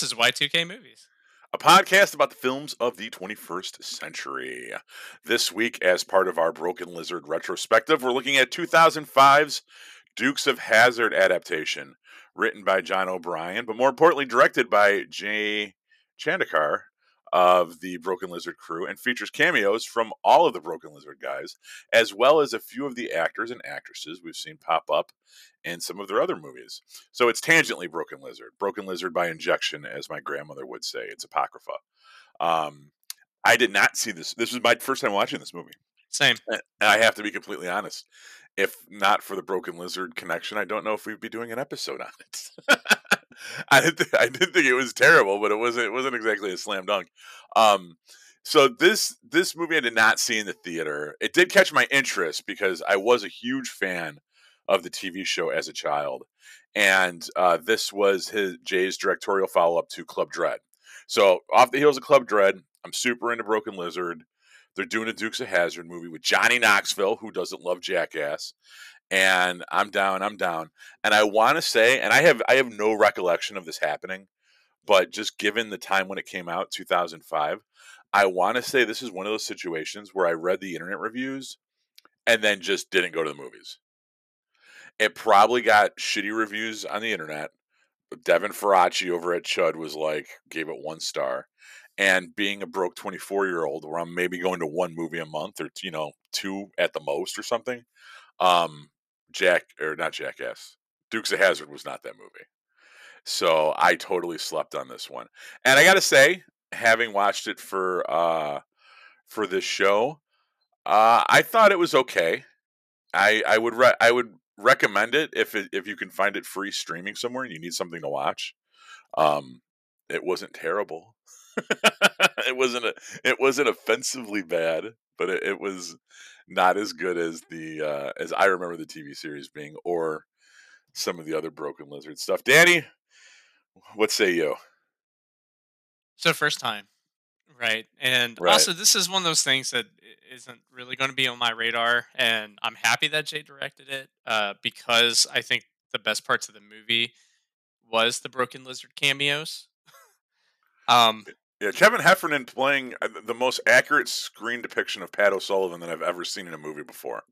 this is Y2K Movies, a podcast about the films of the 21st century. This week, as part of our Broken Lizard retrospective, we're looking at 2005's Dukes of Hazzard adaptation, written by John O'Brien, but more importantly, directed by Jay Chandrasekhar of the Broken Lizard crew and features cameos from all of the Broken Lizard guys, as well as a few of the actors and actresses we've seen pop up in some of their other movies. So it's tangentially Broken Lizard, Broken Lizard by injection, as my grandmother would say. It's apocrypha. Um, I did not see this. This was my first time watching this movie. Same. And I have to be completely honest. If not for the Broken Lizard connection, I don't know if we'd be doing an episode on it. I didn't, th- I didn't think it was terrible, but it wasn't. It wasn't exactly a slam dunk. Um, so this this movie I did not see in the theater. It did catch my interest because I was a huge fan of the TV show as a child, and uh, this was his Jay's directorial follow up to Club Dread. So off the heels of Club Dread, I'm super into Broken Lizard. They're doing a Dukes of Hazzard movie with Johnny Knoxville, who doesn't love Jackass, and I'm down. I'm down. And I want to say, and I have I have no recollection of this happening, but just given the time when it came out, 2005, I want to say this is one of those situations where I read the internet reviews and then just didn't go to the movies. It probably got shitty reviews on the internet. Devin Faraci over at Chud was like, gave it one star. And being a broke 24 year old, where I'm maybe going to one movie a month or, you know, two at the most or something, um, Jack or not Jackass. Dukes of Hazzard was not that movie. So I totally slept on this one. And I got to say, having watched it for uh for this show, uh I thought it was okay. I I would re- I would recommend it if it, if you can find it free streaming somewhere and you need something to watch. Um it wasn't terrible. it wasn't a, it wasn't offensively bad, but it, it was not as good as the uh, as I remember the TV series being, or some of the other Broken Lizard stuff. Danny, what say you? So first time, right? And Right. also, this is one of those things that isn't really going to be on my radar, and I'm happy that Jay directed it uh, because I think the best parts of the movie was the Broken Lizard cameos. um, Yeah, Kevin Heffernan playing uh, the most accurate screen depiction of Pat O'Sullivan that I've ever seen in a movie before.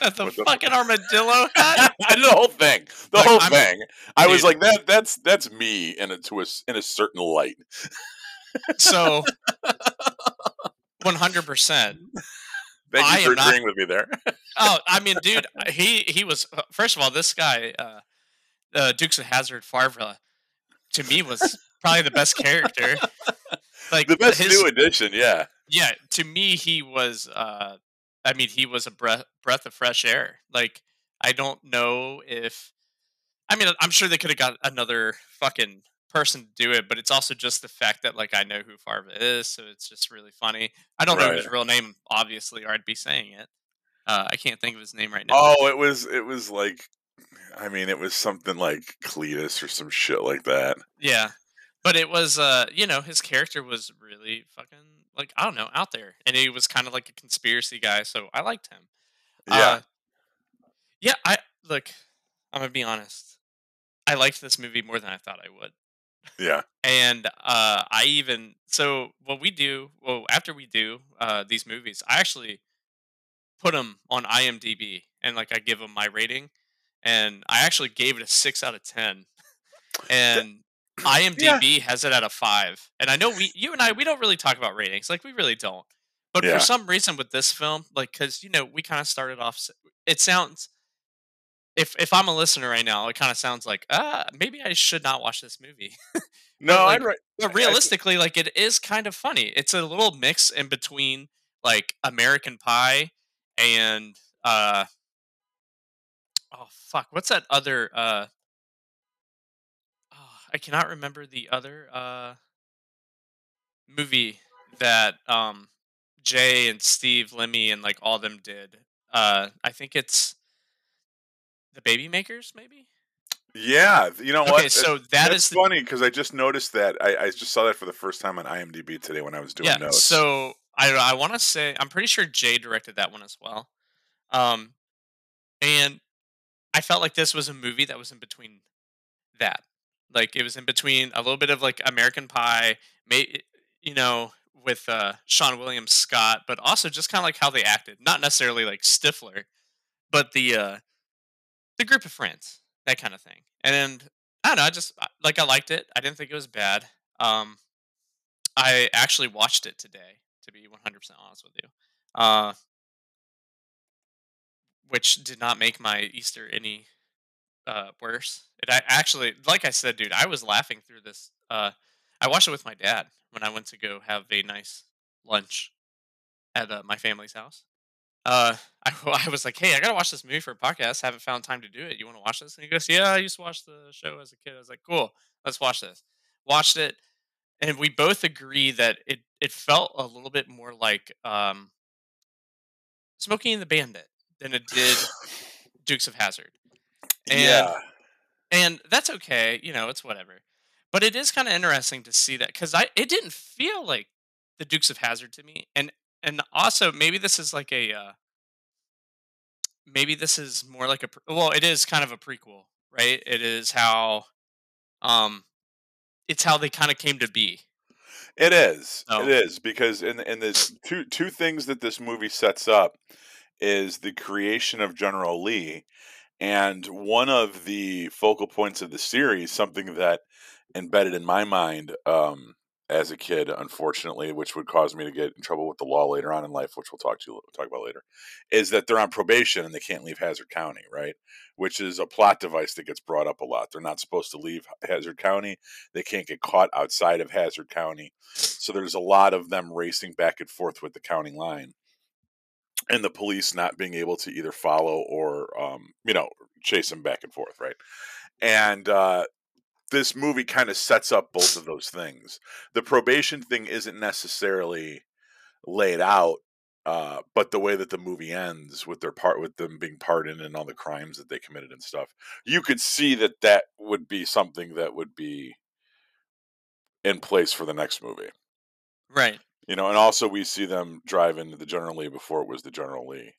the With the- fucking armadillo hat. The whole thing, the Like, whole I'm- thing. I was like, that that's that's me in a to a in a certain light. So, one hundred percent. Thank I you for am not- agreeing with me there. Oh, I mean, dude, he he was uh, first of all, this guy, uh, uh, Dukes of Hazard Farva, to me was probably the best character. Like the best his, new addition, yeah. yeah, to me he was. Uh, I mean, he was a breath breath of fresh air. Like I don't know if, I mean, I'm sure they could have got another fucking person to do it, but it's also just the fact that like I know who Farva is, so it's just really funny. I don't know his real name, obviously, or I'd be saying it. Uh, I can't think of his name right now. Oh, it was it was like, I mean, it was something like Cletus or some shit like that. Yeah. But it was uh you know, his character was really fucking like I don't know, out there. And he was kind of like a conspiracy guy, so I liked him. Yeah, Uh, yeah, I look, I'm gonna be honest. I liked this movie more than I thought I would. yeah. And uh I even so what we do, well after we do uh these movies, I actually put them on IMDb and like I give them my rating and I actually gave it a 6 out of 10. And IMDb has it at a 5. And I know we you and I we don't really talk about ratings. Like we really don't. But Yeah. for some reason with this film, like cuz you know, we kind of started off it sounds if if I'm a listener right now, it kind of sounds like, ah, maybe I should not watch this movie. No, like, I'd right. But I- realistically, like it is kind of funny. It's a little mix in between like American Pie and uh oh fuck, what's that other uh I cannot remember the other uh movie that um Jay and Steve Lemme and like all them did. Uh I think it's The Baby Makers maybe? Yeah, you know what? Okay, so that That's is the funny because I just noticed that. I, I just saw that for the first time on IMDb today when I was doing yeah. notes. So I I want to say I'm pretty sure Jay directed that one as well, um, and I felt like this was a movie that was in between that. Like it was in between a little bit of like American Pie, you know, with uh, Seann William Scott, but also just kind of like how they acted. Not necessarily like Stifler, but the uh, the group of friends, that kind of thing. And I don't know, I just like I liked it. I didn't think it was bad. Um, I actually watched it today, to be 100% honest with you. Uh, which did not make my Easter any uh, worse. It I actually, like I said, dude, I was laughing through this. Uh, I watched it with my dad when I went to go have a nice lunch at uh, my family's house. Uh, I, I was like, hey, I gotta watch this movie for a podcast. Haven't found time to do it. You want to watch this? And he goes, yeah, I used to watch the show as a kid. I was like, cool, let's watch this. Watched it, and we both agree that it it felt a little bit more like um, Smokey and the Bandit than it did Dukes of Hazzard. And, yeah. And that's okay, you know, it's whatever. But it is kind of interesting to see that because I it didn't feel like the Dukes of Hazzard to me, and and also maybe this is like a uh, maybe this is more like a well, it is kind of a prequel, right? It is how um it's how they kind of came to be. It is. So. It is because in in this two two things that this movie sets up is the creation of General Lee and one of the focal points of the series something that embedded in my mind um, as a kid, unfortunately, which would cause me to get in trouble with the law later on in life, which we'll talk to talk about later, is that they're on probation and they can't leave Hazzard County, right? Which is a plot device that gets brought up a lot. They're not supposed to leave Hazzard County. They can't get caught outside of Hazzard County. So there's a lot of them racing back and forth with the county line. And the police not being able to either follow or, um, you know, chase them back and forth, right? And uh, this movie kind of sets up both of those things. The probation thing isn't necessarily laid out, uh, but the way that the movie ends with their part with them being pardoned and all the crimes that they committed and stuff, you could see that that would be something that would be in place for the next movie. Right. You know, and also we see them driving the General Lee before it was the General Lee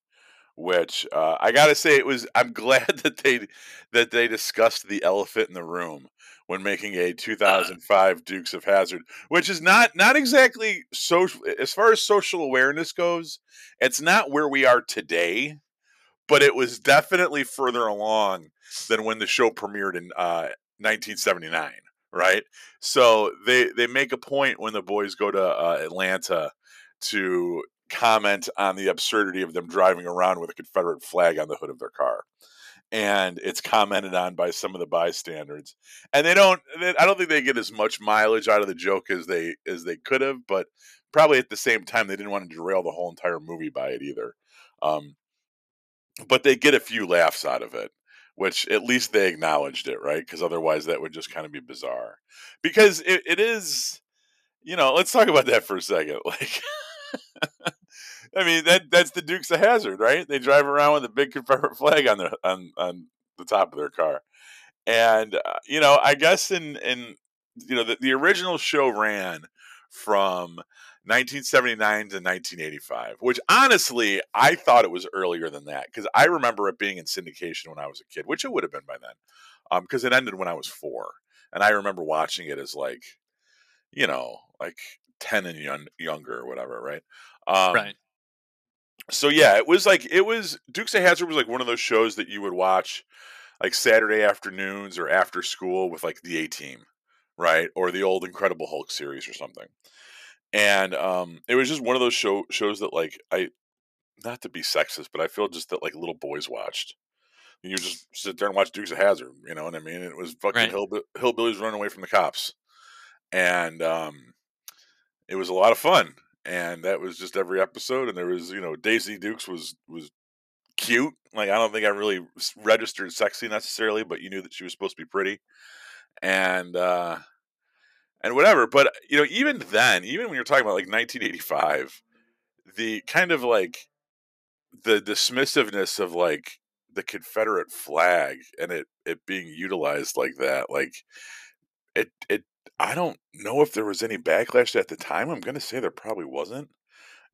which uh, I gotta say it was. I'm glad that they that they discussed the elephant in the room when making a 2005 Dukes of Hazzard, which is not not exactly social as far as social awareness goes. It's not where we are today, but it was definitely further along than when the show premiered in uh, 1979. Right, so they they make a point when the boys go to uh, Atlanta to comment on the absurdity of them driving around with a Confederate flag on the hood of their car. And it's commented on by some of the bystanders, and they don't. They, I don't think they get as much mileage out of the joke as they as they could have, but probably at the same time they didn't want to derail the whole entire movie by it either. Um, but they get a few laughs out of it, which at least they acknowledged it, right? Because otherwise that would just kind of be bizarre. Because it, it is, you know, let's talk about that for a second. Like, I mean that that's the Dukes of Hazzard, right? They drive around with a big Confederate flag on the on on the top of their car, and uh, you know, I guess in in you know the, the original show ran from 1979 to 1985, which honestly I thought it was earlier than that because I remember it being in syndication when I was a kid, which it would have been by then, because um, it ended when I was four, and I remember watching it as like, you know, like 10 and young, younger or whatever, right? Um, right so yeah, it was like it was Dukes of Hazzard was like one of those shows that you would watch like Saturday afternoons or after school with like the A Team, right, or the old Incredible Hulk series or something. And um, it was just one of those show shows that like I, not to be sexist, but I feel just that like little boys watched. You just sit there and watch Dukes of Hazzard, you know what I mean? It was fucking right. hill, hillbillies running away from the cops, and um, it was a lot of fun and that was just every episode. And there was, you know, Daisy Dukes was was cute. Like I don't think I really registered sexy necessarily, but you knew that she was supposed to be pretty, and uh and whatever. But you know, even then, even when you're talking about like 1985, the kind of like the dismissiveness of like the Confederate flag and it it being utilized like that, like it it I don't know if there was any backlash at the time. I'm going to say there probably wasn't,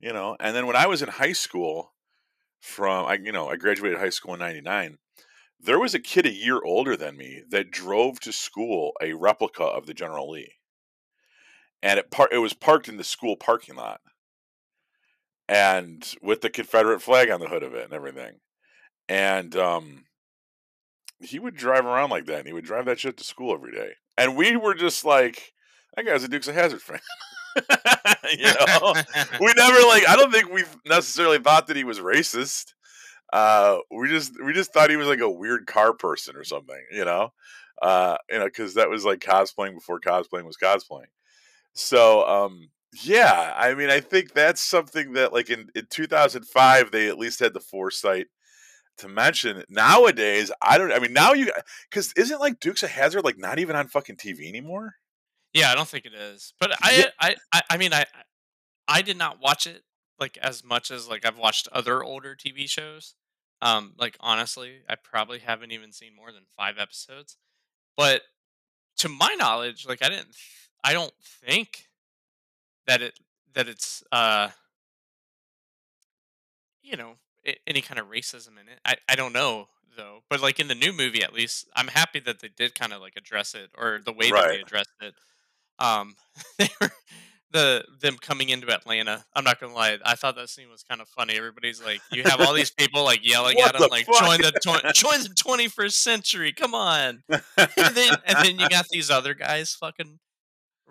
you know. And then when I was in high school, from I, you know, I graduated high school in '99. There was a kid a year older than me that drove to school a replica of the General Lee. And it par- it was parked in the school parking lot. And with the Confederate flag on the hood of it and everything. And um he would drive around like that and he would drive that shit to school every day. And we were just like, that guy's a Dukes of Hazzard fan. you know? we never like I don't think we necessarily thought that he was racist. Uh we just we just thought he was like a weird car person or something, you know? Uh you know, cuz that was like cosplaying before cosplaying was cosplaying. So, um yeah, I mean, I think that's something that like in, in 2005 they at least had the foresight to mention. Nowadays, I don't I mean, now you cuz isn't like Dukes of Hazzard like not even on fucking TV anymore? Yeah, I don't think it is. But Yeah. I, I, I, I mean, I, I did not watch it like as much as like I've watched other older TV shows. Um, like honestly, I probably haven't even seen more than five episodes. But to my knowledge, like I didn't, I don't think that it that it's uh, you know, any kind of racism in it. I, I don't know though. But like in the new movie, at least, I'm happy that they did kind of like address it or the way that they addressed it um, they were the them coming into Atlanta. I'm not gonna lie, I thought that scene was kind of funny. Everybody's like, you have all these people like yelling at them, the like fuck? join the tw- join the 21st century. Come on. And then and then you got these other guys fucking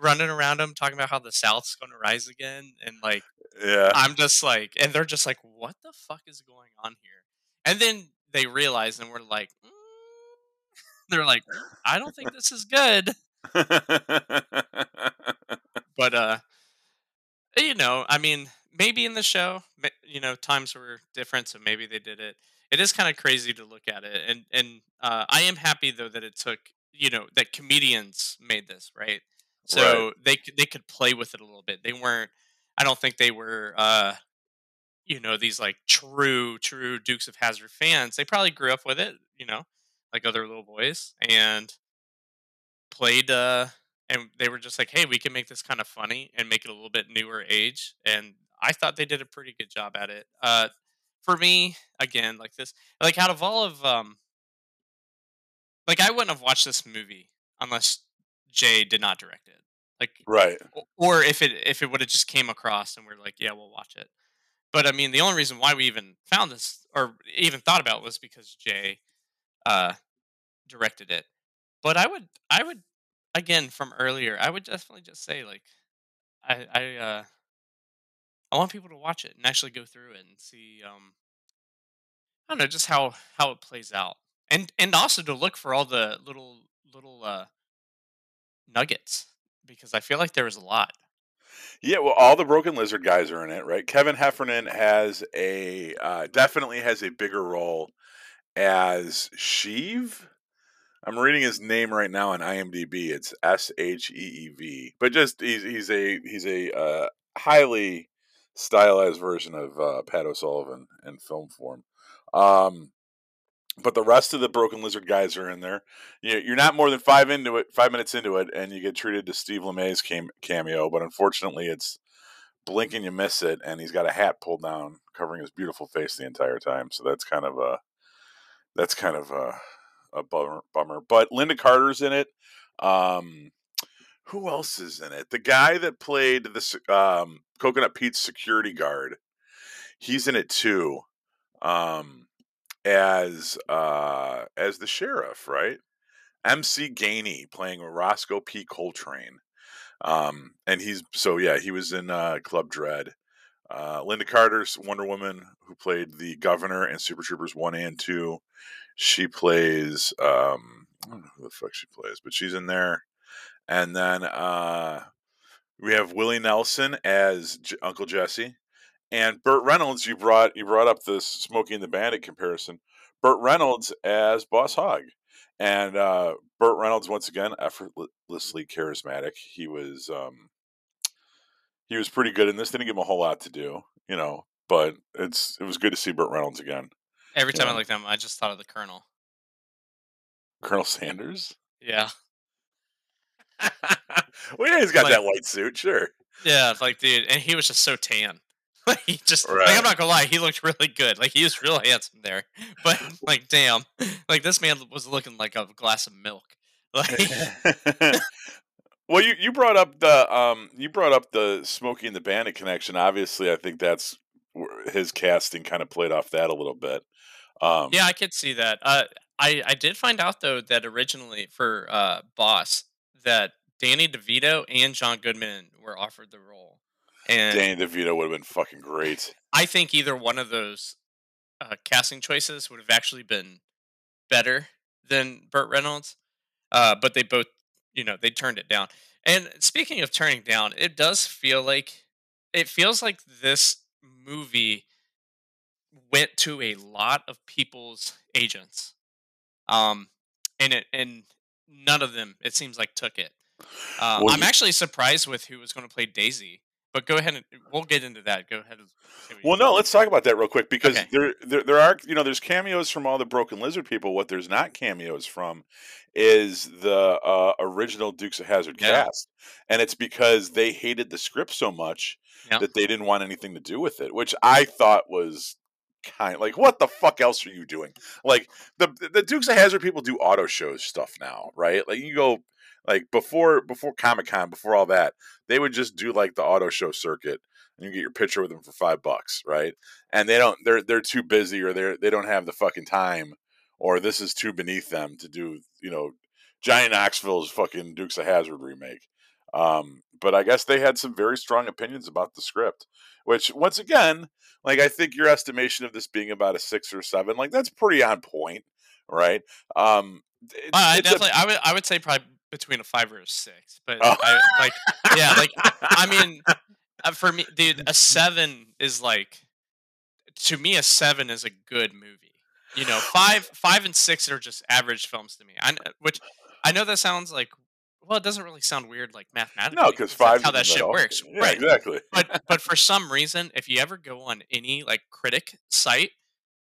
running around them talking about how the South's gonna rise again, and like yeah. I'm just like, and they're just like, what the fuck is going on here? And then they realize, and we're like, mm. they're like, I don't think this is good. but uh you know i mean maybe in the show you know times were different so maybe they did it it is kind of crazy to look at it and and uh i am happy though that it took you know that comedians made this right so they could they could play with it a little bit. They weren't i don't think they were uh you know these like true true dukes of hazzard fans. They probably grew up with it you know like other little boys and played uh and they were just like hey we can make this kind of funny and make it a little bit newer age and i thought they did a pretty good job at it. Uh for me again like this like out of all of um like i wouldn't have watched this movie unless jay did not direct it. Like right. or if it if it would have just came across and we're like yeah we'll watch it. But i mean the only reason why we even found this or even thought about it was because jay uh directed it. But i would i would again from earlier i would definitely just say like i i uh i want people to watch it and actually go through it and see um i don't know just how how it plays out. And and also to look for all the little little uh nuggets because i feel like there was a lot Yeah, well, all the Broken Lizard guys are in it, right? Kevin Heffernan has a uh, definitely has a bigger role as Sheev. I'm reading his name right now on IMDb. It's S H E E V, but just he's he's a he's a uh, highly stylized version of uh, Pat O'Sullivan in film form. Um, but the rest of the Broken Lizard guys are in there. You, you're not more than five into it, five minutes into it, and you get treated to Steve Lemme's cam- cameo. But unfortunately, it's blink and you miss it, and he's got a hat pulled down covering his beautiful face the entire time. So that's kind of a that's kind of a, a bummer, bummer. But Lynda Carter's in it. Um, who else is in it? The guy that played the um, Coconut Pete's security guard. He's in it too. Um, as uh as the sheriff, right? MC Gainey playing Roscoe P. Coltrane. Um, and he's so yeah, he was in uh, Club Dread. Uh, Lynda Carter's Wonder Woman, who played the governor in Super Troopers one and two. She plays um, I don't know who the fuck she plays, but she's in there. And then uh, we have Willie Nelson as J- Uncle Jesse, and Burt Reynolds. You brought you brought up the Smokey and the Bandit comparison. Burt Reynolds as Boss Hogg, and uh, Burt Reynolds once again effortlessly charismatic. He was um, he was pretty good in this. Didn't give him a whole lot to do, you know, but it's it was good to see Burt Reynolds again. every time Yeah. i looked at him i just thought of the colonel Colonel Sanders. yeah well, yeah, he's got Like- that white suit, sure. yeah like dude and he was just so tan he just like i'm not gonna lie, he looked really good. Like he was real handsome there. But like damn, like this man was looking like a glass of milk. Like well, you you brought up the um you brought up the Smokey and the Bandit connection. Obviously, I think that's his casting kind of played off that a little bit. Um, yeah, I could see that. Uh, I I did find out though that originally for uh, Boss that Danny DeVito and John Goodman were offered the role, and Danny DeVito would have been fucking great. I think either one of those uh, casting choices would have actually been better than Burt Reynolds. Uh, but they both, you know, they turned it down. And speaking of turning down, it does feel like it feels like this movie went to a lot of people's agents. Um, and it and none of them, it seems like, took it. Uh, Well, I'm actually surprised with who was going to play Daisy. But go ahead and we'll get into that. Go ahead. And say what you Well, no, let's talk about that real quick because Okay. there, there there are you know there's cameos from all the Broken Lizard people. What there's not cameos from is the uh, original Dukes of Hazzard Yeah. cast, and it's because they hated the script so much Yeah. that they didn't want anything to do with it, which I thought was kind like what the fuck else are you doing? Like the the Dukes of Hazzard people do auto shows stuff now, right? Like you go like before before Comic Con, before all that, they would just do like the auto show circuit and you get your picture with them for five bucks, right? And they don't they're they're too busy or they're they don't have the fucking time or this is too beneath them to do, you know, Johnny Knoxville's fucking Dukes of Hazzard remake. Um, but I guess they had some very strong opinions about the script, which once again, like I think your estimation of this being about a six or seven, like that's pretty on point, right? Um, it's, Uh, I it's a- definitely, I would, I would say probably between a five or a six. But Oh. I, like, yeah, like I mean, uh, for me, dude, a seven is like, to me, a seven is a good movie. You know, five, five and six are just average films to me. I, which I know that sounds like, well, it doesn't really sound weird like mathematically. no, because five how that shit works, Yeah, right? exactly. but but for some reason, if you ever go on any like critic site,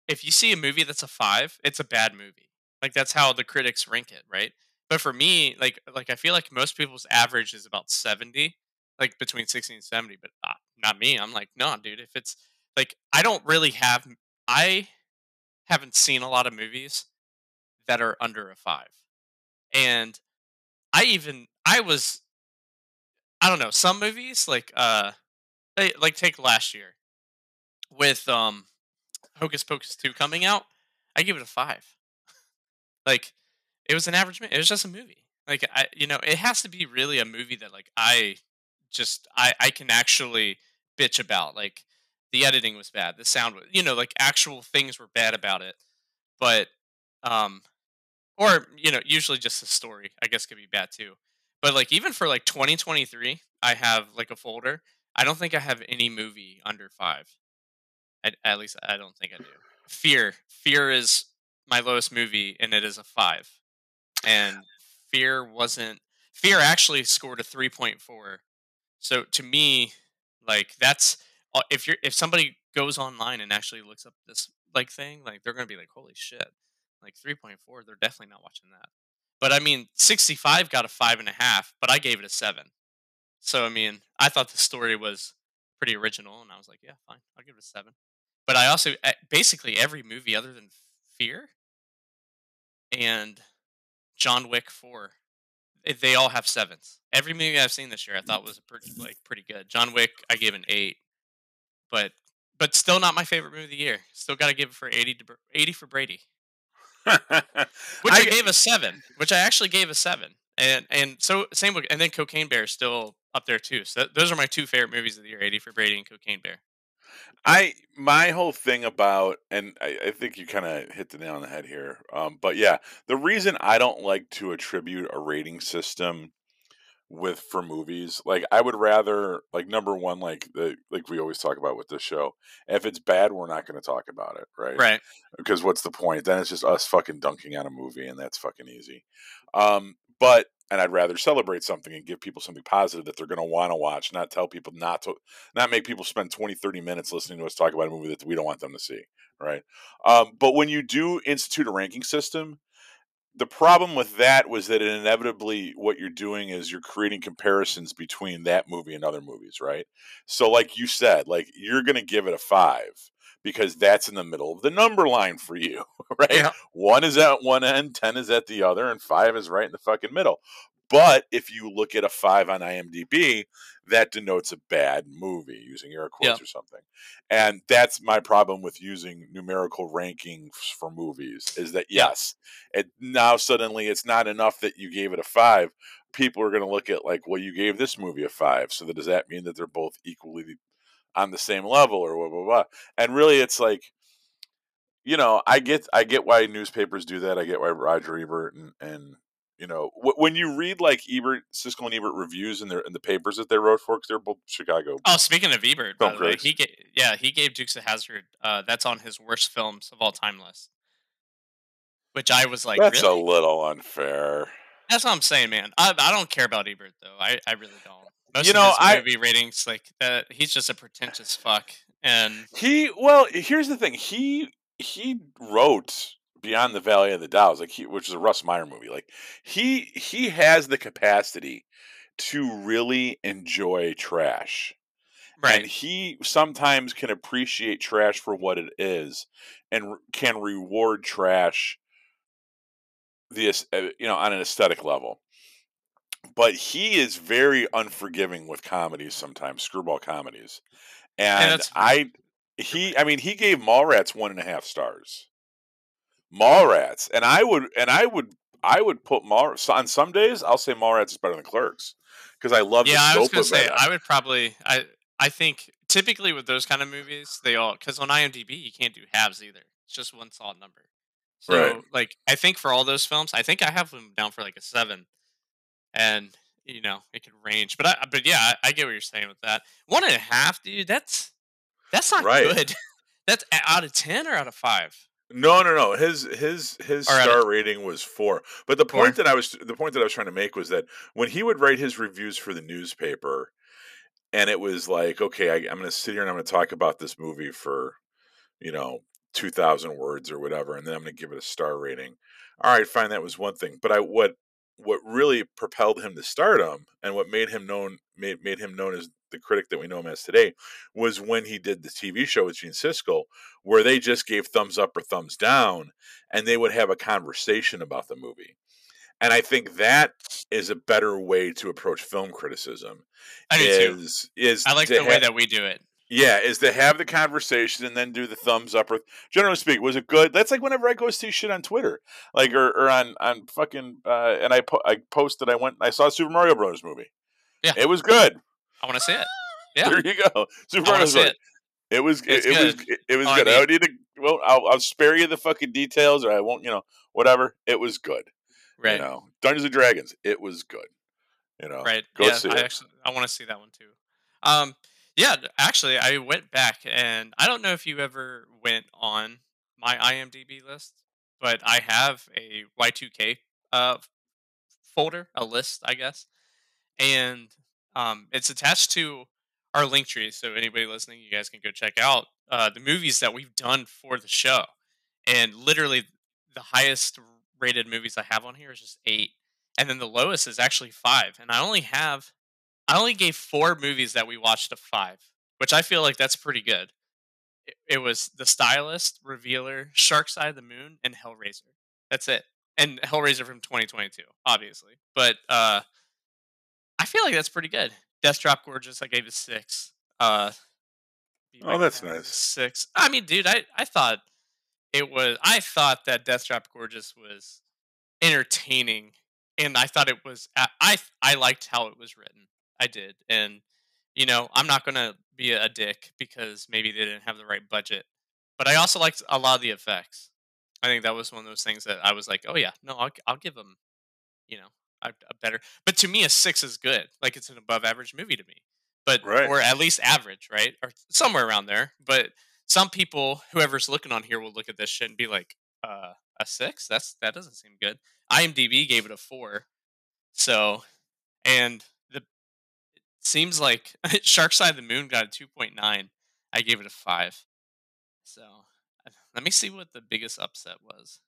if you see a movie that's a five, it's a bad movie. Like that's how the critics rank it, right? But for me, like like I feel like most people's average is about seventy, like between sixty and seventy. But uh, not me. I'm like, no, dude. If it's like I don't really have, I haven't seen a lot of movies that are under a five, and I even I was, I don't know, some movies like uh Hey, like take last year with um Hocus Pocus 2 coming out, I give it a 5. like it was an average movie. It was just a movie. Like I you know, it has to be really a movie that like I just I I can actually bitch about. Like the editing was bad, the sound was, you know, like actual things were bad about it. But um or you know, usually just the story I guess could be bad too. But like even for like 2023, I have like a folder I don't think I have any movie under five. At, at least I don't think I do. Fear. Fear is my lowest movie, and it is a five. And Fear wasn't. Fear actually scored a three point four. So to me, like that's uh, if you're if somebody goes online and actually looks up this like thing, like they're gonna be like, holy shit, like three point four. They're definitely not watching that. But I mean, sixty five got a five and a half, but I gave it a seven. So I mean, I thought the story was pretty original, and I was like, yeah, fine, I'll give it a seven. But I also eh, basically every movie other than Fear and John Wick Four, eh, they all have sevens. Every movie I've seen this year, I thought was pretty like pretty good. John Wick, I gave an eight, but but still not my favorite movie of the year. Still got to give it for eighty to eighty for Brady, which I, I- gave a seven, which I actually gave a seven. And and so same with and then Cocaine Bear is still up there too. So those are my two favorite movies of the year: Eighty for Brady and Cocaine Bear. I my whole thing about and I, I think you kind of hit the nail on the head here. Um, but yeah, the reason I don't like to attribute a rating system with for movies, like I would rather like number one, like the like we always talk about with this show. If it's bad, we're not going to talk about it, right? Right. Because what's the point? Then it's just us fucking dunking on a movie, and that's fucking easy. Um, but and I'd rather celebrate something and give people something positive that they're going to want to watch, not tell people not to, not make people spend 20, 30 minutes listening to us talk about a movie that we don't want them to see, right? Um, but when you do institute a ranking system, the problem with that was that inevitably what you're doing is you're creating comparisons between that movie and other movies, right? So, like you said, like you're going to give it a five because that's in the middle of the number line for you, right? Yeah. One is at one end, 10 is at the other, and five is right in the fucking middle. But if you look at a five on IMDb, that denotes a bad movie, using air quotes Yeah. or something. And that's my problem with using numerical rankings for movies is that yes, it now suddenly it's not enough that you gave it a five. People are going to look at like, well, you gave this movie a five, so that does that mean that they're both equally on the same level or blah blah blah? And really, it's like, you know, I get I get why newspapers do that. I get why Roger Ebert and and you know wh- when you read like Ebert, Siskel and Ebert reviews in their in the papers that they wrote for, because they're both Chicago. Oh, speaking of Ebert, by the way, he gave yeah he gave Dukes of Hazzard. Uh, that's on his worst films of all time list. Which I was like, That's really? a little unfair. That's what I'm saying, man. I, I don't care about Ebert though. I, I really don't. Most You know, I- movie ratings like that. He's just a pretentious fuck. And He well, here's the thing. He he wrote Beyond the Valley of the Dolls, like he, which is a Russ Meyer movie. Like he he has the capacity to really enjoy trash. right, And he sometimes can appreciate trash for what it is and can reward trash the uh, you know on an aesthetic level. But he is very unforgiving with comedies sometimes, screwball comedies. And that's I he I mean he gave Mallrats one and a half stars. Mallrats. And I would and I would I would put Mall on some days I'll say Mallrats is better than Clerks. Because I love yeah, I was gonna say it. I would probably I I think typically with those kind of movies they all because on IMDb you can't do halves either. It's just one solid number. So Right. like I think for all those films, I think I have them down for like a seven, and you know it could range. But I but yeah, I, I get what you're saying with that. One and a half, dude. That's that's not Right. good. that's out of ten or out of five. No, no, no. His his his Or out of- star rating was four. But the Four? point that I was the point that I was trying to make was that when he would write his reviews for the newspaper, and it was like, okay, I, I'm going to sit here and I'm going to talk about this movie for, you know, two thousand words or whatever, and then I'm going to give it a star rating. All right, fine, that was one thing. But I what what really propelled him to stardom and what made him known made made him known as the critic that we know him as today was when he did the TV show with Gene Siskel where they just gave thumbs up or thumbs down and they would have a conversation about the movie. And I think that is a better way to approach film criticism. I do too. is is I like the way that we do it. Yeah, is to have the conversation and then do the thumbs up or generally speaking, was it good? That's like whenever I go see shit on Twitter, like or, or on on fucking uh, and I po- I posted I went I saw Super Mario Brothers movie. Yeah. it was good. I want to see it. Yeah. There you go. Super Mario Brothers. it. It was it, it was it, it was I good. I don't need to. Well, I'll, I'll spare you the fucking details, or I won't. You know, whatever. It was good. Right. You know, Dungeons and Dragons. It was good. You know, right Go yeah see i it. actually i want to see that one too um yeah actually i went back and i don't know if you ever went on my imdb list but i have a y2k uh folder a list i guess and um it's attached to our link tree so anybody listening you guys can go check out uh the movies that we've done for the show and literally the highest rated movies i have on here is just eight and then the lowest is actually five. And I only have, I only gave four movies that we watched a five, which I feel like that's pretty good. It, it was The Stylist, Revealer, Shark Side of the Moon, and Hellraiser. That's it. And Hellraiser from 2022, obviously. But uh I feel like that's pretty good. Death Drop Gorgeous, I gave it six. Uh, Oh, that's nice. Six. I mean, dude, I I thought it was. I thought that Death Drop Gorgeous was entertaining and I thought it was I I liked how it was written. I did, and you know I'm not gonna be a dick because maybe they didn't have the right budget, but I also liked a lot of the effects. I think that was one of those things that I was like, oh yeah, no, I'll I'll give them, you know, a, a better. But to me, a six is good. Like it's an above average movie to me, but Right. or at least average, right, or somewhere around there. But some people, whoever's looking on here, will look at this shit and be like, uh, a six? That's that doesn't seem good. IMDb gave it a four. So, and seems like Shark Side of the Moon got a two point nine. I gave it a five. So, let me see what the biggest upset was.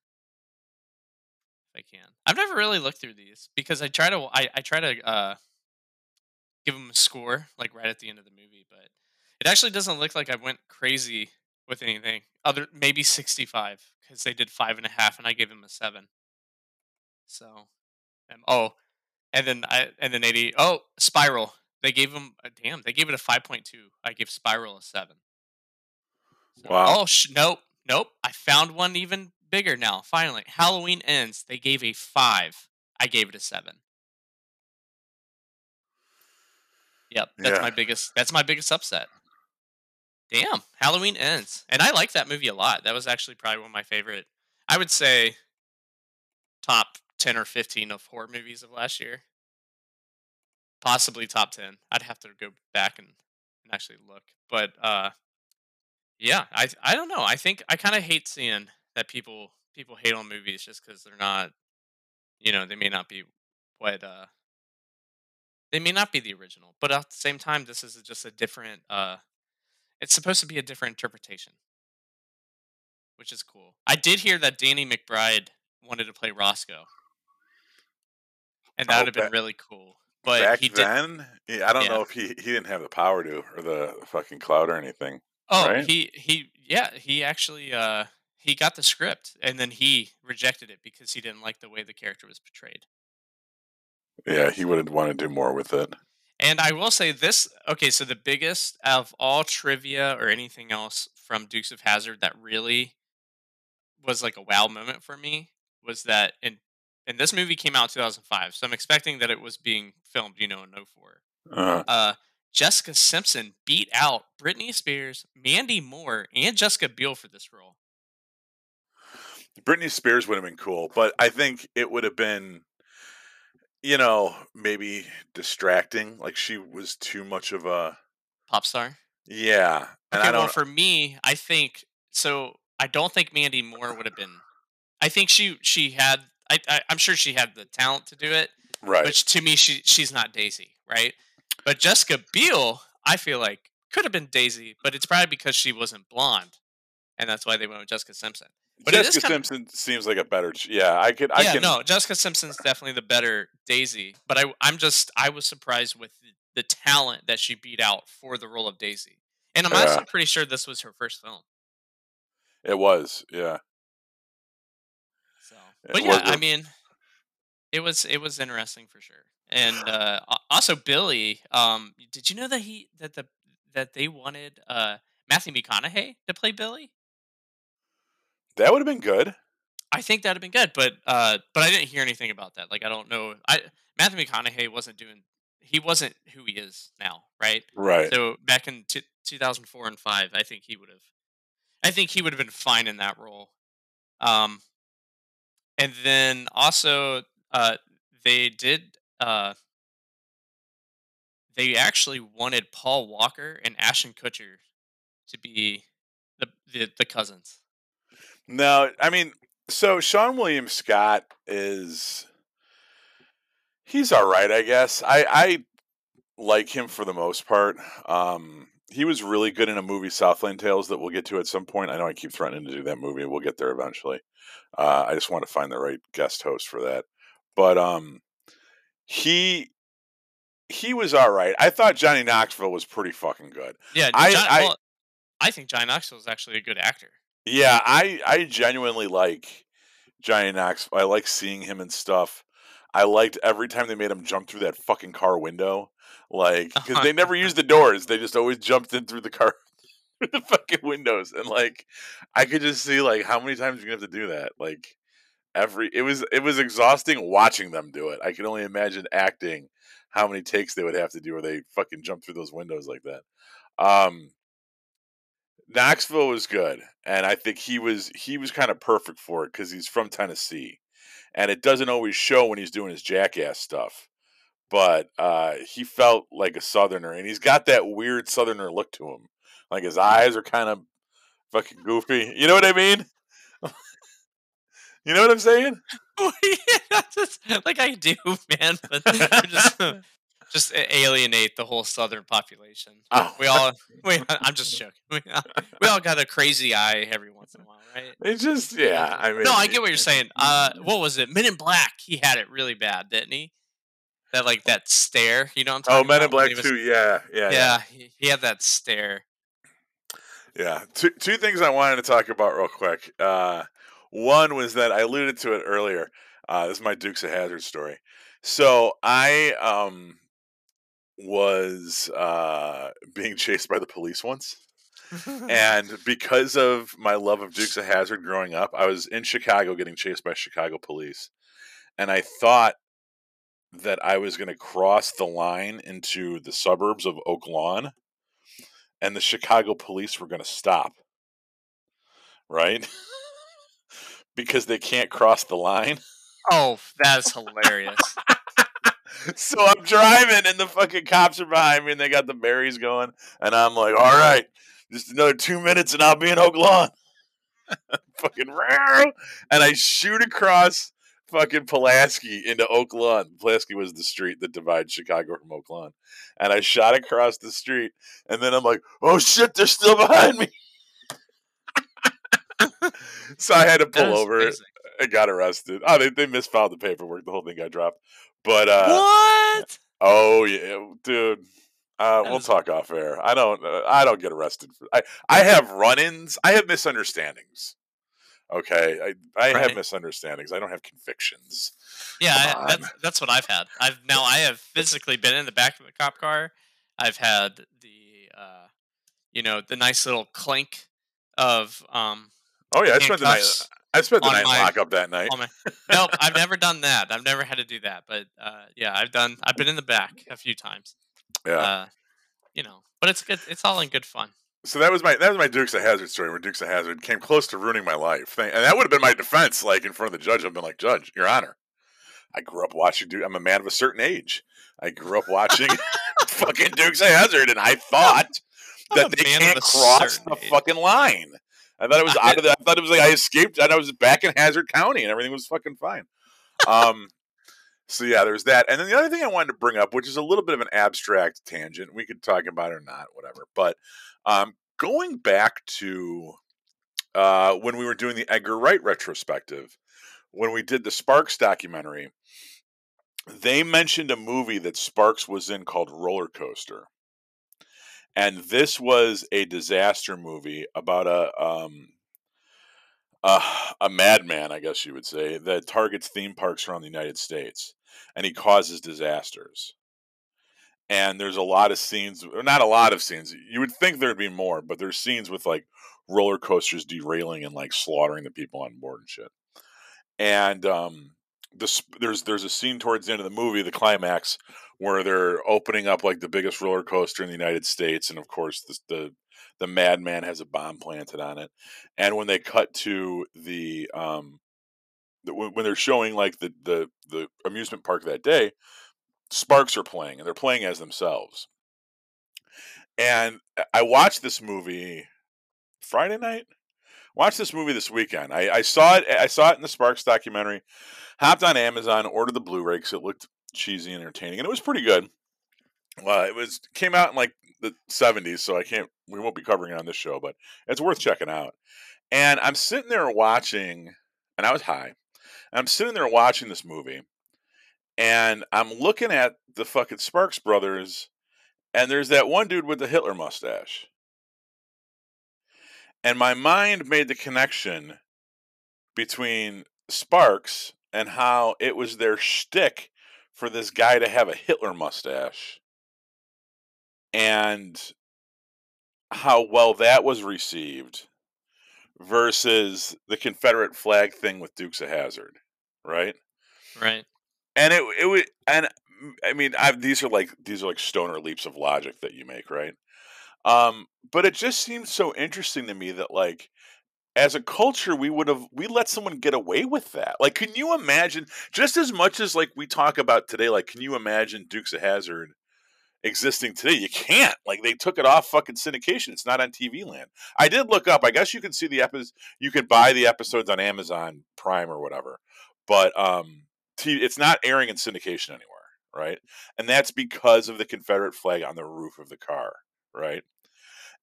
If I can. I've never really looked through these because I try to I, I try to uh, give them a score like right at the end of the movie, but it actually doesn't look like I went crazy with anything other maybe 65 because they did five and a half and I gave them a seven. So, oh, and then I and then 80. Oh, Spiral. They gave him a damn. They gave it a 5.2. I gave Spiral a seven. So, Wow. Oh sh- nope, nope. I found one even bigger now. Finally, Halloween ends. They gave a five. I gave it a seven. Yep, that's Yeah. my biggest. That's my biggest upset. Damn, Halloween ends, and I like that movie a lot. That was actually probably one of my favorite. I would say top ten or fifteen of horror movies of last year. Possibly top ten. I'd have to go back and, and actually look, but uh, yeah, I I don't know. I think I kind of hate seeing that people people hate on movies just because they're not, you know, they may not be what uh they may not be the original, but at the same time, this is just a different. uh It's supposed to be a different interpretation, which is cool. I did hear that Danny McBride wanted to play Roscoe, and that Oh, would have been really cool. But Back he did. then, I don't Yeah. know if he he didn't have the power to or the fucking cloud or anything. Oh, right? he he yeah, he actually uh he got the script and then he rejected it because he didn't like the way the character was portrayed. Yeah, he would want to do more with it. And I will say this okay, so the biggest of all trivia or anything else from Dukes of Hazzard that really was like a wow moment for me was that and and this movie came out 2005, so I'm expecting that it was being filmed, you know, in 04. Uh, Uh Jessica Simpson beat out Britney Spears, Mandy Moore, and Jessica Biel for this role. Britney Spears would have been cool, but I think it would have been, you know, maybe distracting. Like she was too much of a Pop star. yeah, and Okay, I well, don't. for me, I think so. I don't think Mandy Moore would have been. I think she she had. I, I I'm sure she had the talent to do it, right. but to me, she she's not Daisy, right? But Jessica Biel, I feel like could have been Daisy, but it's probably because she wasn't blonde, and that's why they went with Jessica Simpson. But Jessica Simpson seems like a better. Yeah, I could. I yeah, can. no, Jessica Simpson's definitely the better Daisy, but I I'm just I was surprised with the, the talent that she beat out for the role of Daisy, and I'm Yeah. actually pretty sure this was her first film. It was. Yeah. But yeah, I mean, it was it was interesting for sure. And uh, also Billy, um, did you know that he that the that they wanted uh, Matthew McConaughey to play Billy? That would have been good. I think that'd have been good, but uh, but I didn't hear anything about that. Like I don't know. I Matthew McConaughey wasn't doing. He wasn't who he is now, right? Right. So back in t- 2004 and five, I think he would have. I think he would have been fine in that role. Um, and then also, uh, they did. Uh, they actually wanted Paul Walker and Ashton Kutcher to be the the, the cousins. No, I mean, so Seann William Scott is he's all right, I guess. I I like him for the most part. Um he was really good in a movie Southland Tales that we'll get to at some point. I know I keep threatening to do that movie. We'll get there eventually. Uh I just want to find the right guest host for that. But um he he was all right. I thought Johnny Knoxville was pretty fucking good. Yeah, I- John, I- well, I think Johnny Knoxville is actually a good actor. Yeah, I I genuinely like Johnny Knoxville. I like seeing him and stuff. I liked every time they made him jump through that fucking car window, like because they never used the doors; they just always jumped in through the car, through the fucking windows, and like I could just see like how many times you're gonna have to do that. Like every it was it was exhausting watching them do it. I can only imagine acting how many takes they would have to do where they fucking jump through those windows like that. Um, Knoxville was good, and I think he was he was kind of perfect for it because he's from Tennessee, and it doesn't always show when he's doing his jackass stuff. But uh, he felt like a Southerner, and he's got that weird Southerner look to him. Like his eyes are kind of fucking goofy. You know what I mean? you know what I'm saying? Yeah, just- like I do, man. But just, just alienate the whole southern population. Oh. We all, we, I'm just joking. We, we all got a crazy eye every once in a while, right? It's just yeah. I mean, No, I get what you're saying. Uh, what was it? Men in Black. He had it really bad, didn't he? That like that stare. You know what I'm talking. About. Oh, Men in Black was- too. Yeah, yeah, yeah. Yeah, he, he had that stare. Yeah. Two two things I wanted to talk about real quick. Uh, one was that I alluded to it earlier. Uh, this is my Dukes of Hazzard story. So I um was uh being chased by the police once. and because of my love of Dukes of Hazzard growing up, I was in Chicago getting chased by Chicago police, and I thought that I was going to cross the line into the suburbs of Oak Lawn, and the Chicago police were going to stop, right? because they can't cross the line. oh, that's hilarious. So I'm driving, and the fucking cops are behind me, and they got the berries going, and I'm like, all right, just another two minutes, and I'll be in Oak Lawn. fucking row, and I shoot across fucking Pulaski into Oak Lawn. Pulaski was the street that divides Chicago from Oak Lawn, and I shot across the street, and then I'm like, oh shit, they're still behind me. so I had to pull over. amazing. I got arrested. Oh, they, they misfiled the paperwork. The whole thing got dropped. But uh, what? Oh yeah, dude. Uh, we'll talk off air. I don't. Uh, I don't get arrested. For, I I have run-ins. I have misunderstandings. Okay, I I have misunderstandings. I don't have convictions. Yeah, I, that's that's what I've had. I've now I have physically been in the back of a cop car. I've had the uh, you know, the nice little clink of um Oh yeah, I spent the night. I spent the night in my- lockup that night. my. Nope, I've never done that. I've never had to do that, but uh, yeah, I've done. I've been in the back a few times. Yeah. Uh, you know, but it's good. It's all in good fun. so that was my that was my Dukes of Hazzard story. Where Dukes of Hazzard came close to ruining my life, and that would have been my defense. Like in front of the judge, I've been like, Judge, Your Honor, I grew up watching. Duke. I'm a man of a certain age. I grew up watching fucking Dukes of Hazzard, and I thought that they can't cross the age. fucking line. I thought it was out of the, I thought it was like I escaped and I was back in Hazzard County and everything was fucking fine. Um, so yeah, there's that. And then the other thing I wanted to bring up, which is a little bit of an abstract tangent, we could talk about it or not, whatever. But um, going back to uh, when we were doing the Edgar Wright retrospective, when we did the Sparks documentary, they mentioned a movie that Sparks was in called Roller Coaster and this was a disaster movie about a um a, a madman, I guess you would say, that targets theme parks around the United States, and he causes disasters. And there's a lot of scenes, or not a lot of scenes. You would think there'd be more, but there's scenes with like roller coasters derailing and like slaughtering the people on board and shit. And um, this, there's there's a scene towards the end of the movie, the climax, where they're opening up like the biggest roller coaster in the United States, and of course the the, the madman has a bomb planted on it. And when they cut to the um, the, when they're showing like the the the amusement park that day, Sparks are playing, and they're playing as themselves. And I- I watched this movie Friday night. Watched this movie this weekend. I, I saw it. I saw it in the Sparks documentary. Hopped on Amazon, ordered the Blu-ray because it looked cheesy and entertaining, and it was pretty good. Well, it was came out in like the '70s, so I can't. We won't be covering it on this show, but it's worth checking out. And I'm sitting there watching, and I was high. I'm sitting there watching this movie, and I'm looking at the fucking Sparks brothers, and there's that one dude with the Hitler mustache. And my mind made the connection between Sparks and how it was their shtick for this guy to have a Hitler mustache, and how well that was received versus the Confederate flag thing with Dukes of Hazzard, right? Right. and it it would and mm, I mean I these are like these are like stoner leaps of logic that you make, right? Um, but it just seems so interesting to me that like as a culture we would have we let someone get away with that. Like can you imagine just as much as like we talk about today like can you imagine Dukes of Hazzard existing today? You can't. Like they took it off fucking syndication. It's not on TV land. I did look up. I guess you can see the episodes you can buy the episodes on Amazon Prime or whatever. But um it's not airing in syndication anywhere, right? And that's because of the Confederate flag on the roof of the car, right?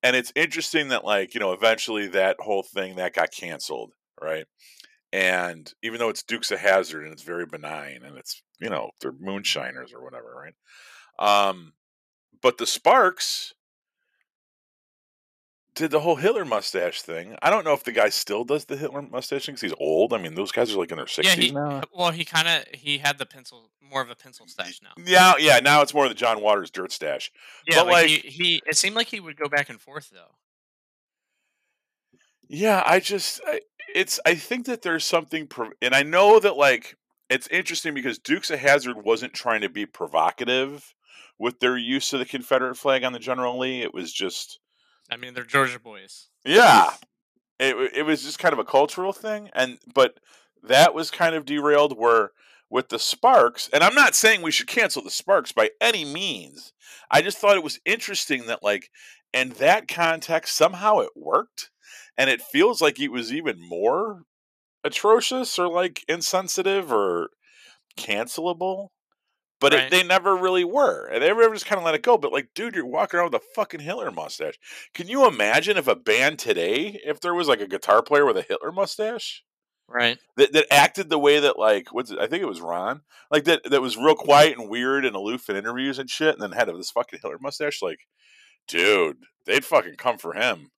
And it's interesting that like, you know, eventually that whole thing that got canceled, right? And even though it's Dukes of hazzard and it's very benign and it's, you know, they're moonshiners or whatever, right? Um but the Sparks did the whole Hitler mustache thing. I don't know if the guy still does the Hitler mustache because he's old. I mean, those guys are like in their Yeah, sixties he now. well he kind of he had the pencil more of a pencil stash now. Yeah, yeah. Now it's more of the John Waters dirt stash. Yeah, But, like, he, like- he it seemed like he would go back and forth though. Yeah, I just I, it's I think that there's something and I know that like it's interesting because Dukes of Hazzard wasn't trying to be provocative with their use of the Confederate flag on the General Lee. It was just I mean, they're Georgia boys. yeah. It it was just kind of a cultural thing and but that was kind of derailed where with the Sparks and I'm not saying we should cancel the Sparks by any means. I just thought it was interesting that like in that context somehow it worked and it feels like it was even more atrocious or like insensitive or cancelable but Right. it, they never really were and everyone just kind of let it go but like dude you're walking around with a fucking hitler mustache can you imagine if a band today if there was like a guitar player with a hitler mustache Right. that, that acted the way that like what's it, I think it was Ron like that that was real quiet and weird and aloof in interviews and shit and then had this fucking Hitler mustache like dude they'd fucking come for him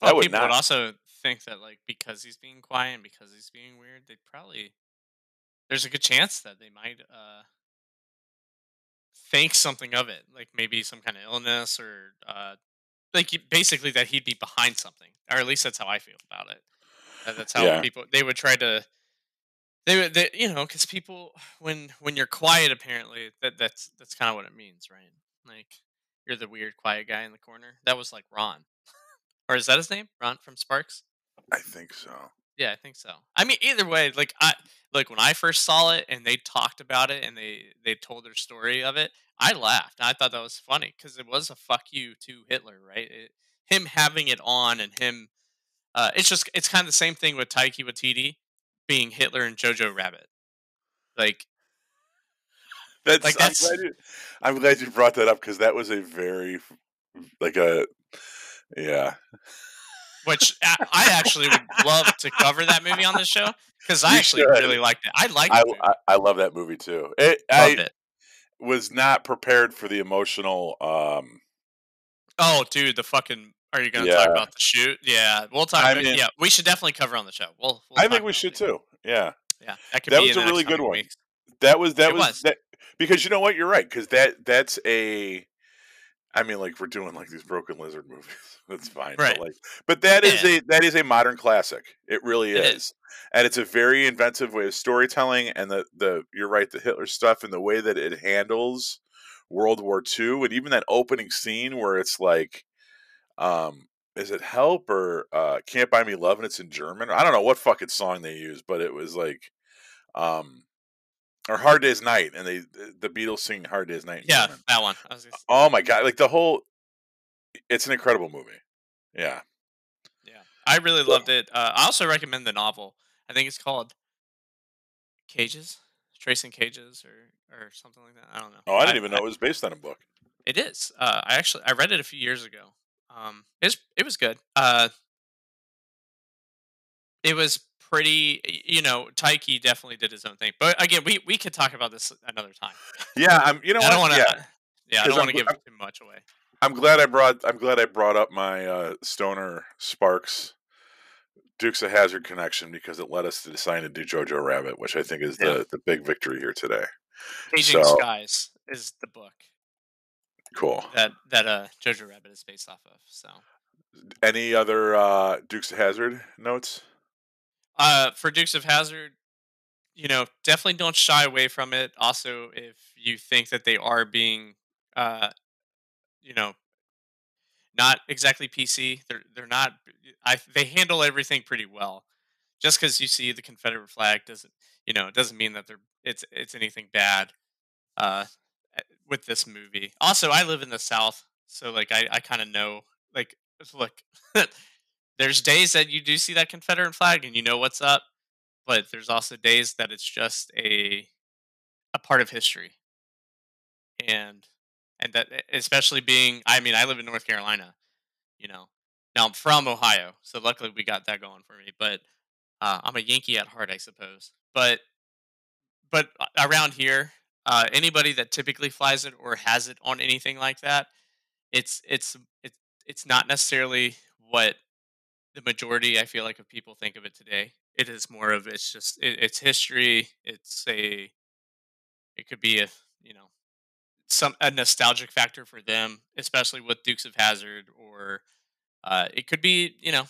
Well, that would people not would also think that like because he's being quiet and because he's being weird, they'd probably there's a good chance that they might uh think something of it, like maybe some kind of illness or uh like basically that he'd be behind something, or at least that's how I feel about it. That's how Yeah. people they would try to they would they, you know because people when when you're quiet apparently that that's that's kind of what it means, right? Like you're the weird quiet guy in the corner. That was like Ron, or is that his name? Ron from Sparks. I think so Yeah, I think so. I mean, either way, like I like when I first saw it and they talked about it and they they told their story of it, I laughed. I thought that was funny because it was a fuck you to Hitler, right? It, him having it on and him, uh, it's just it's kind of the same thing with Taika Waititi being Hitler and Jojo Rabbit. Like, that's, Like, I'm, that's- glad you, I'm glad you brought that up because that was a very like a yeah which I, actually would love to cover that movie on the show because I You actually should. really liked it. I liked I, the movie. I I love that movie too it, I it. was not prepared for the emotional um Oh, dude, the fucking. Are you going to Yeah. talk about the shoot? Yeah, we'll talk. I about mean- yeah, we should definitely cover on the show. We'll. we'll I think we should it. too yeah Yeah, that could That be was a really good one. weeks. That was that was, was. that because you know what you're right because that that's a I mean like we're doing like these broken lizard movies that's fine Right. but like but that is Yeah. a that is a modern classic it really It is. is. and it's a very inventive way of storytelling and the the you're right the Hitler stuff and the way that it handles World War II and even that opening scene where it's like um is it help or uh can't buy me love and it's in german i don't know what fucking song they used but it was like um or hard day's night and they the beatles sing hard day's night Yeah, German. that one. I was oh my god like the whole it's an incredible movie yeah yeah, I really loved it. Uh, I also recommend the novel. I think it's called Cages, Tracing Cages, or or something like that. I don't know. oh i didn't even know it was based on a book It is. Uh, I actually I read it a few years ago. Um, it's it was good. Uh, it was pretty. You know, Taika definitely did his own thing. But again, we we could talk about this another time. yeah i'm you know I don't want to. yeah Yeah, I don't want to give I'm- too much away. i'm glad i brought i'm glad i brought up my uh stoner sparks dukes of hazzard connection because it led us to decide to do jojo rabbit which i think is Yeah. the the big victory here today Caging So- Skies is the book cool that that uh Jojo Rabbit is based off of. So, Any other uh, Dukes of Hazzard notes? Uh, for Dukes of Hazzard, you know, definitely don't shy away from it. Also, if you think that they are being, uh, you know, not exactly PC, they're they're not. I they handle everything pretty well. Just because you see the Confederate flag doesn't, you know, it doesn't mean that they're it's it's anything bad. Uh, with this movie. Also, I live in the South, so like I I kind of know like look. there's days that you do see that Confederate flag and you know what's up, but there's also days that it's just a a part of history. and and that especially being I mean, I live in North Carolina, you know? Now I'm from Ohio, so luckily we got that going for me, but, uh, I'm a Yankee at heart, I suppose. But but around here, uh, anybody that typically flies it or has it on anything like that, it's it's it's it's not necessarily what the majority, I feel like, of people think of it today. It is more of it's just it it's history, it's a it could be a you know, some a nostalgic factor for them, especially with Dukes of Hazzard, or, uh, it could be, you know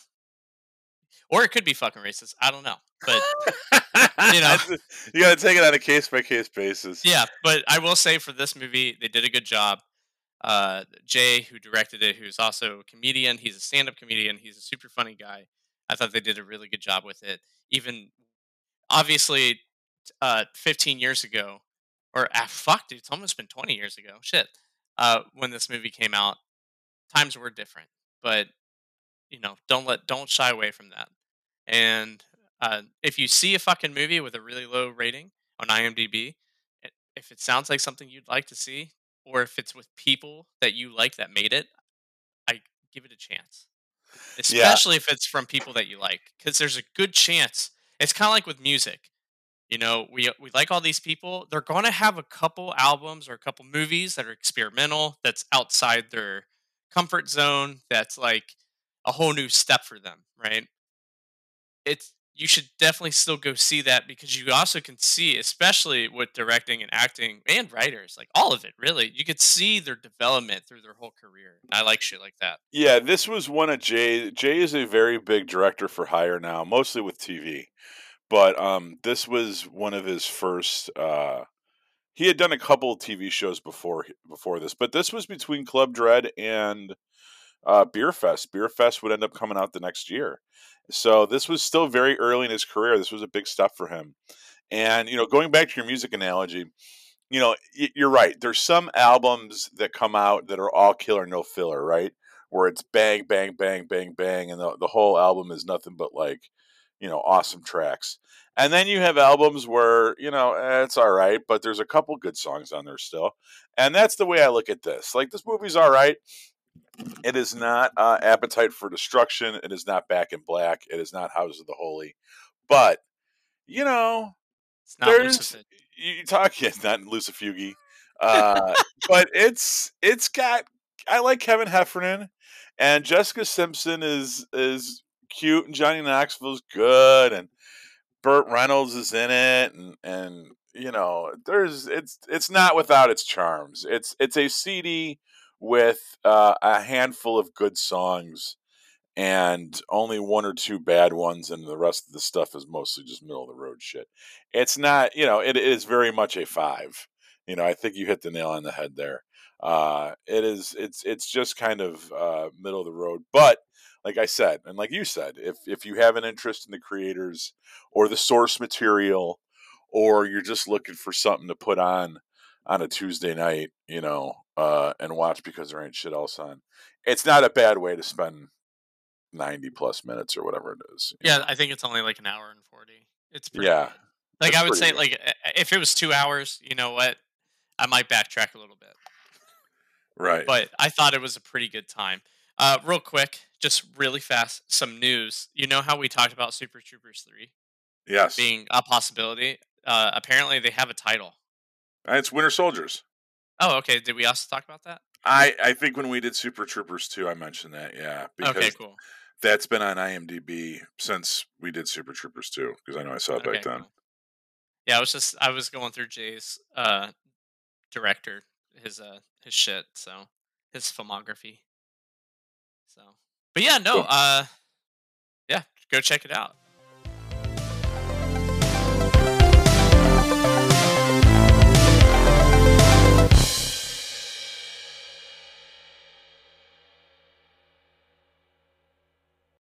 or it could be fucking racist, I don't know, but, you know You gotta take it on a case by case basis. Yeah, but I will say for this movie, they did a good job. Uh, Jay, who directed it, who's also a comedian, he's a stand-up comedian, he's a super funny guy. I thought they did a really good job with it. Even obviously, uh, 15 years ago or ah, fuck, dude, it's almost been 20 years ago, shit, uh, when this movie came out, times were different, but, you know, don't let don't shy away from that. And, uh, if you see a fucking movie with a really low rating on IMDb, if it sounds like something you'd like to see, or if it's with people that you like that made it, I give it a chance. Yeah. Especially if it's from people that you like, because there's a good chance it's kinda like with music, you know, we, we like all these people, they're gonna have a couple albums or a couple movies that are experimental, that's outside their comfort zone, that's, like, a whole new step for them, right? It's you should definitely still go see that because you also can see, especially with directing and acting and writers, like, all of it, really, you could see their development through their whole career. I like shit like that. Yeah, this was one of Jay Jay is a very big director for hire now, mostly with TV. But, um, this was one of his first, uh he had done a couple TV shows before before this, but this was between Club Dread and, uh, Beerfest. Beerfest would end up coming out the next year. So, this was still very early in his career, this was a big step for him. And, you know, going back to your music analogy, you know, you're right, there's some albums that come out that are all killer, no filler, right? Where it's bang, bang, bang, bang, bang, and the the whole album is nothing but, like, you know, awesome tracks. And then you have albums where, you know, eh, it's alright, but there's a couple good songs on there still. And that's the way I look at this. Like, this movie's alright. It is not, uh, Appetite for Destruction, it is not Back in Black, it is not House of the Holy. But, you know, It's not there's you talk yeah, it's not Lucifuge. Uh, but it's it's got I like Kevin Heffernan, and Jessica Simpson is is cute, and Johnny Knoxville's good, and Burt Reynolds is in it, and and, you know, there's it's it's not without its charms. It's it's a CD with, uh, a handful of good songs and only 1 or 2 bad ones, and the rest of the stuff is mostly just middle of the road shit. It's not you know, it is very much a 5. You know, I think you hit the nail on the head there. Uh, it is it's it's just kind of, uh, middle of the road, but, like I said, and like you said, if if you have an interest in the creators or the source material, or you're just looking for something to put on, on a Tuesday night, you know, uh, and watch because there ain't shit else on, it's not a bad way to spend 90 plus minutes or whatever it is, Yeah, know? I think it's only, like, an hour and 40. It's pretty Yeah. good. Like, I would say, good. like, if it was 2 hours, you know what? I might backtrack a little bit. Right. But I thought it was a pretty good time. Uh, real quick, just really fast, some news. You know how we talked about Super Troopers 3 Yes. being a possibility? Uh, apparently, they have a title. Uh, it's Winter Soldiers. Oh, okay, did we also talk about that? I I think when we did Super Troopers 2, I mentioned that, yeah, Okay, cool. that's been on IMDb since we did Super Troopers 2 because I know I saw it back then. cool. Yeah, I was just I was going through Jay's, uh, director, his, uh, his shit, so his filmography. So but, yeah, no, uh yeah, go check it out.